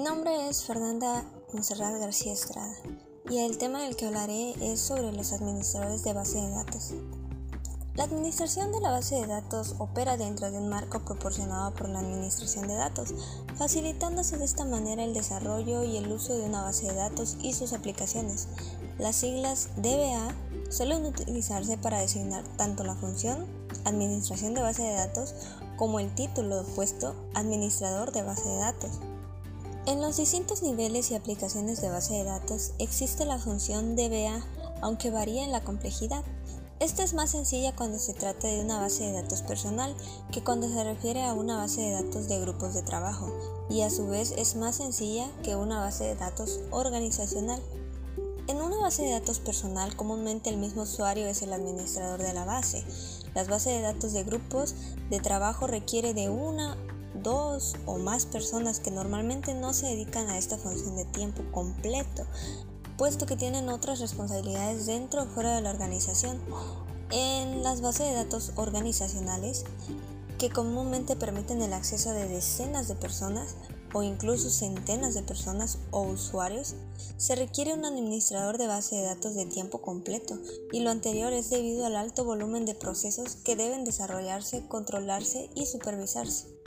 Mi nombre es Fernanda Monserrat García Estrada y el tema del que hablaré es sobre los administradores de base de datos. La administración de la base de datos opera dentro de un marco proporcionado por la administración de datos, facilitándose de esta manera el desarrollo y el uso de una base de datos y sus aplicaciones. Las siglas DBA suelen utilizarse para designar tanto la función administración de base de datos como el título puesto administrador de base de datos. En los distintos niveles y aplicaciones de base de datos existe la función DBA, aunque varía en la complejidad. Esta es más sencilla cuando se trata de una base de datos personal que cuando se refiere a una base de datos de grupos de trabajo, y a su vez es más sencilla que una base de datos organizacional. En una base de datos personal comúnmente el mismo usuario es el administrador de la base. Las bases de datos de grupos de trabajo requiere de una dos o más personas que normalmente no se dedican a esta función de tiempo completo, puesto que tienen otras responsabilidades dentro o fuera de la organización. En las bases de datos organizacionales, que comúnmente permiten el acceso de decenas de personas o incluso centenas de personas o usuarios, se requiere un administrador de base de datos de tiempo completo, y lo anterior es debido al alto volumen de procesos que deben desarrollarse, controlarse y supervisarse.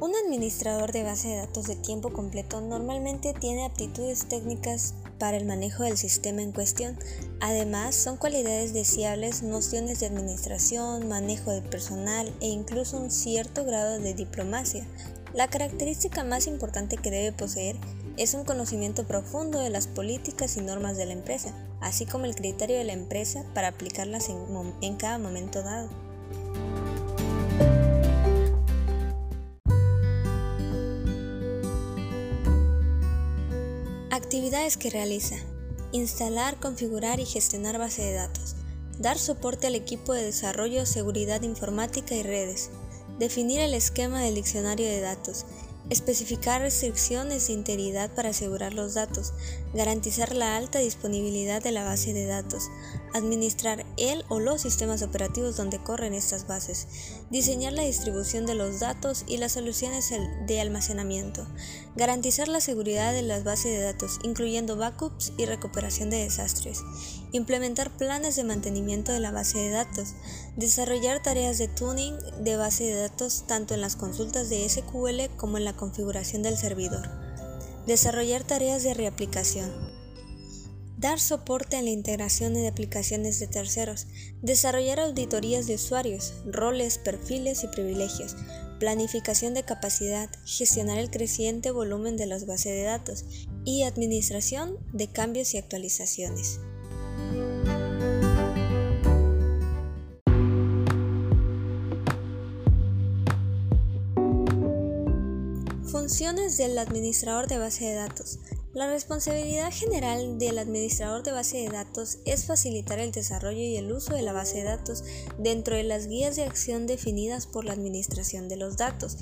Un administrador de base de datos de tiempo completo normalmente tiene aptitudes técnicas para el manejo del sistema en cuestión. Además, son cualidades deseables nociones de administración, manejo de personal e incluso un cierto grado de diplomacia. La característica más importante que debe poseer es un conocimiento profundo de las políticas y normas de la empresa, así como el criterio de la empresa para aplicarlas en, en cada momento dado. Que realiza. Instalar, configurar y gestionar base de datos. Dar soporte al equipo de desarrollo, seguridad informática y redes. Definir el esquema del diccionario de datos. Especificar restricciones de integridad para asegurar los datos, garantizar la alta disponibilidad de la base de datos, administrar el o los sistemas operativos donde corren estas bases, diseñar la distribución de los datos y las soluciones de almacenamiento, garantizar la seguridad de las bases de datos, incluyendo backups y recuperación de desastres, implementar planes de mantenimiento de la base de datos, desarrollar tareas de tuning de base de datos tanto en las consultas de SQL como en la configuración del servidor. Desarrollar tareas de reaplicación. Dar soporte en la integración de aplicaciones de terceros. Desarrollar auditorías de usuarios, roles, perfiles y privilegios. Planificación de capacidad. Gestionar el creciente volumen de las bases de datos. Y administración de cambios y actualizaciones. Funciones del administrador de base de datos. La responsabilidad general del administrador de base de datos es facilitar el desarrollo y el uso de la base de datos dentro de las guías de acción definidas por la administración de los datos.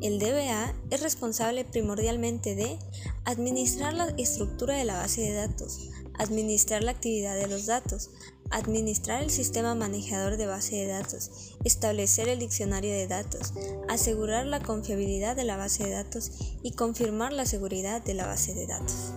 El DBA es responsable primordialmente de administrar la estructura de la base de datos, administrar la actividad de los datos, administrar el sistema manejador de base de datos, establecer el diccionario de datos, asegurar la confiabilidad de la base de datos y confirmar la seguridad de la base de datos.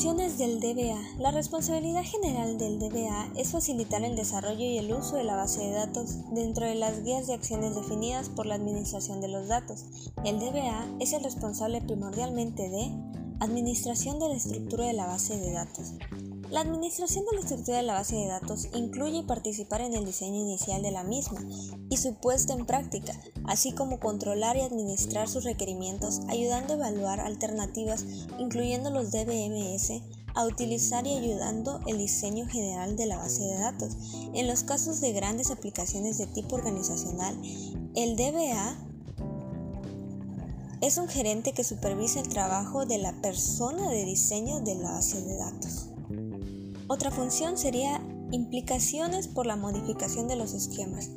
Funciones del DBA. La responsabilidad general del DBA es facilitar el desarrollo y el uso de la base de datos dentro de las guías de acciones definidas por la Administración de los Datos. El DBA es el responsable primordialmente de administración de la estructura de la base de datos, la administración de la estructura de la base de datos incluye participar en el diseño inicial de la misma y su puesta en práctica, así como controlar y administrar sus requerimientos, ayudando a evaluar alternativas, incluyendo los DBMS, a utilizar y ayudando el diseño general de la base de datos. En los casos de grandes aplicaciones de tipo organizacional, el DBA es un gerente que supervisa el trabajo de la persona de diseño de la base de datos. Otra función sería implicaciones por la modificación de los esquemas.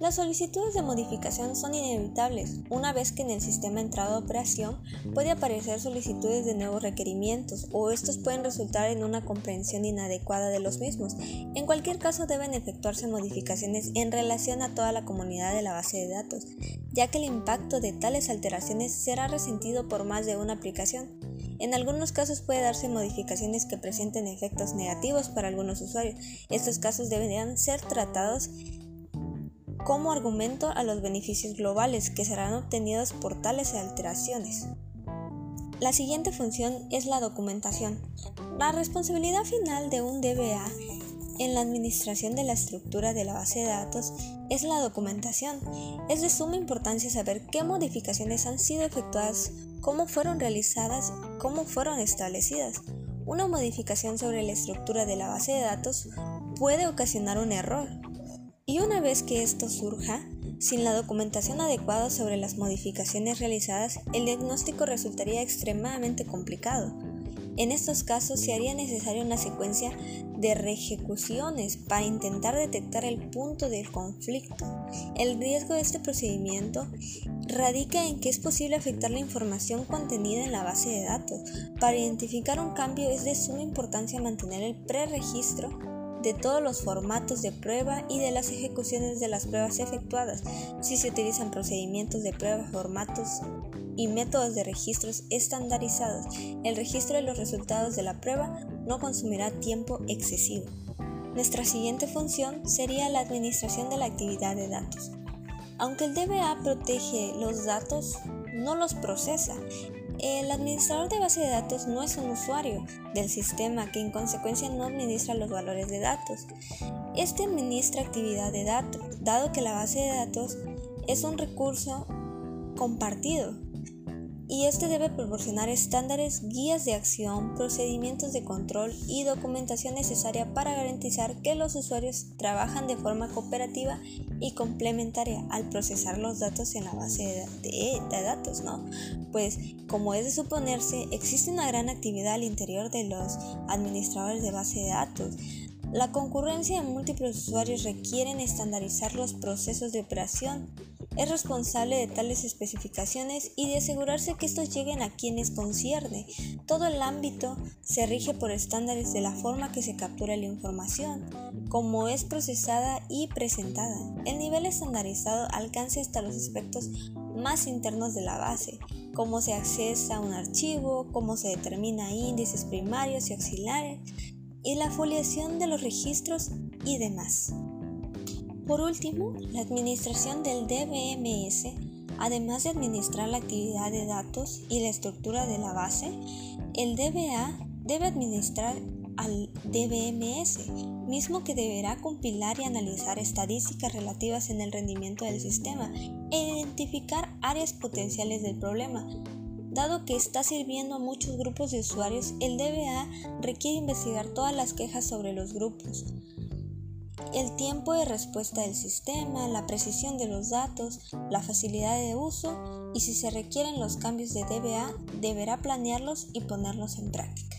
Las solicitudes de modificación son inevitables. Una vez que en el sistema entrado a operación puede aparecer solicitudes de nuevos requerimientos o estos pueden resultar en una comprensión inadecuada de los mismos. En cualquier caso deben efectuarse modificaciones en relación a toda la comunidad de la base de datos, ya que el impacto de tales alteraciones será resentido por más de una aplicación. En algunos casos puede darse modificaciones que presenten efectos negativos para algunos usuarios. Estos casos deberían ser tratados como argumento a los beneficios globales que serán obtenidos por tales alteraciones. La siguiente función es la documentación. La responsabilidad final de un DBA en la administración de la estructura de la base de datos es la documentación. Es de suma importancia saber qué modificaciones han sido efectuadas, cómo fueron realizadas, cómo fueron establecidas. Una modificación sobre la estructura de la base de datos puede ocasionar un error, y una vez que esto surja, sin la documentación adecuada sobre las modificaciones realizadas, el diagnóstico resultaría extremadamente complicado. En estos casos se haría necesaria una secuencia de reejecuciones para intentar detectar el punto del conflicto. El riesgo de este procedimiento radica en que es posible afectar la información contenida en la base de datos. Para identificar un cambio es de suma importancia mantener el preregistro de todos los formatos de prueba y de las ejecuciones de las pruebas efectuadas, si se utilizan procedimientos de prueba, formatos y métodos de registros estandarizados. El registro de los resultados de la prueba no consumirá tiempo excesivo. Nuestra siguiente función sería la administración de la actividad de datos. Aunque el DBA protege los datos, no los procesa. El administrador de base de datos no es un usuario del sistema que en consecuencia no administra los valores de datos. Este administra actividad de datos, dado que la base de datos es un recurso compartido y este debe proporcionar estándares, guías de acción, procedimientos de control y documentación necesaria para garantizar que los usuarios trabajan de forma cooperativa y complementaria al procesar los datos en la base de, datos, ¿no? Pues como es de suponerse, existe una gran actividad al interior de los administradores de base de datos. La concurrencia de múltiples usuarios requieren estandarizar los procesos de operación es responsable de tales especificaciones y de asegurarse que estos lleguen a quienes concierne. Todo el ámbito se rige por estándares de la forma que se captura la información, cómo es procesada y presentada. El nivel estandarizado alcanza hasta los aspectos más internos de la base, cómo se accesa a un archivo, cómo se determina índices primarios y auxiliares, y la foliación de los registros y demás. Por último, la administración del DBMS, además de administrar la actividad de datos y la estructura de la base, el DBA debe administrar al DBMS, mismo que deberá compilar y analizar estadísticas relativas en el rendimiento del sistema e identificar áreas potenciales del problema. Dado que está sirviendo a muchos grupos de usuarios, el DBA requiere investigar todas las quejas sobre los grupos, el tiempo de respuesta del sistema, la precisión de los datos, la facilidad de uso y si se requieren los cambios de DBA, deberá planearlos y ponerlos en práctica.